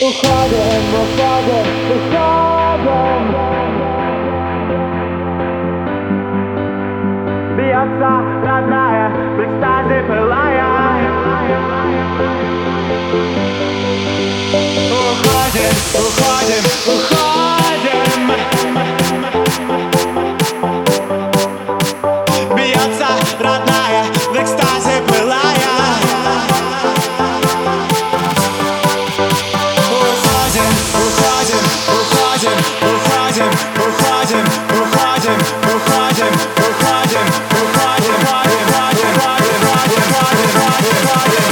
Uchodzę, uchodzę, uchodzę Бьется родная, в экстазе пылая Уходим, уходим Yeah.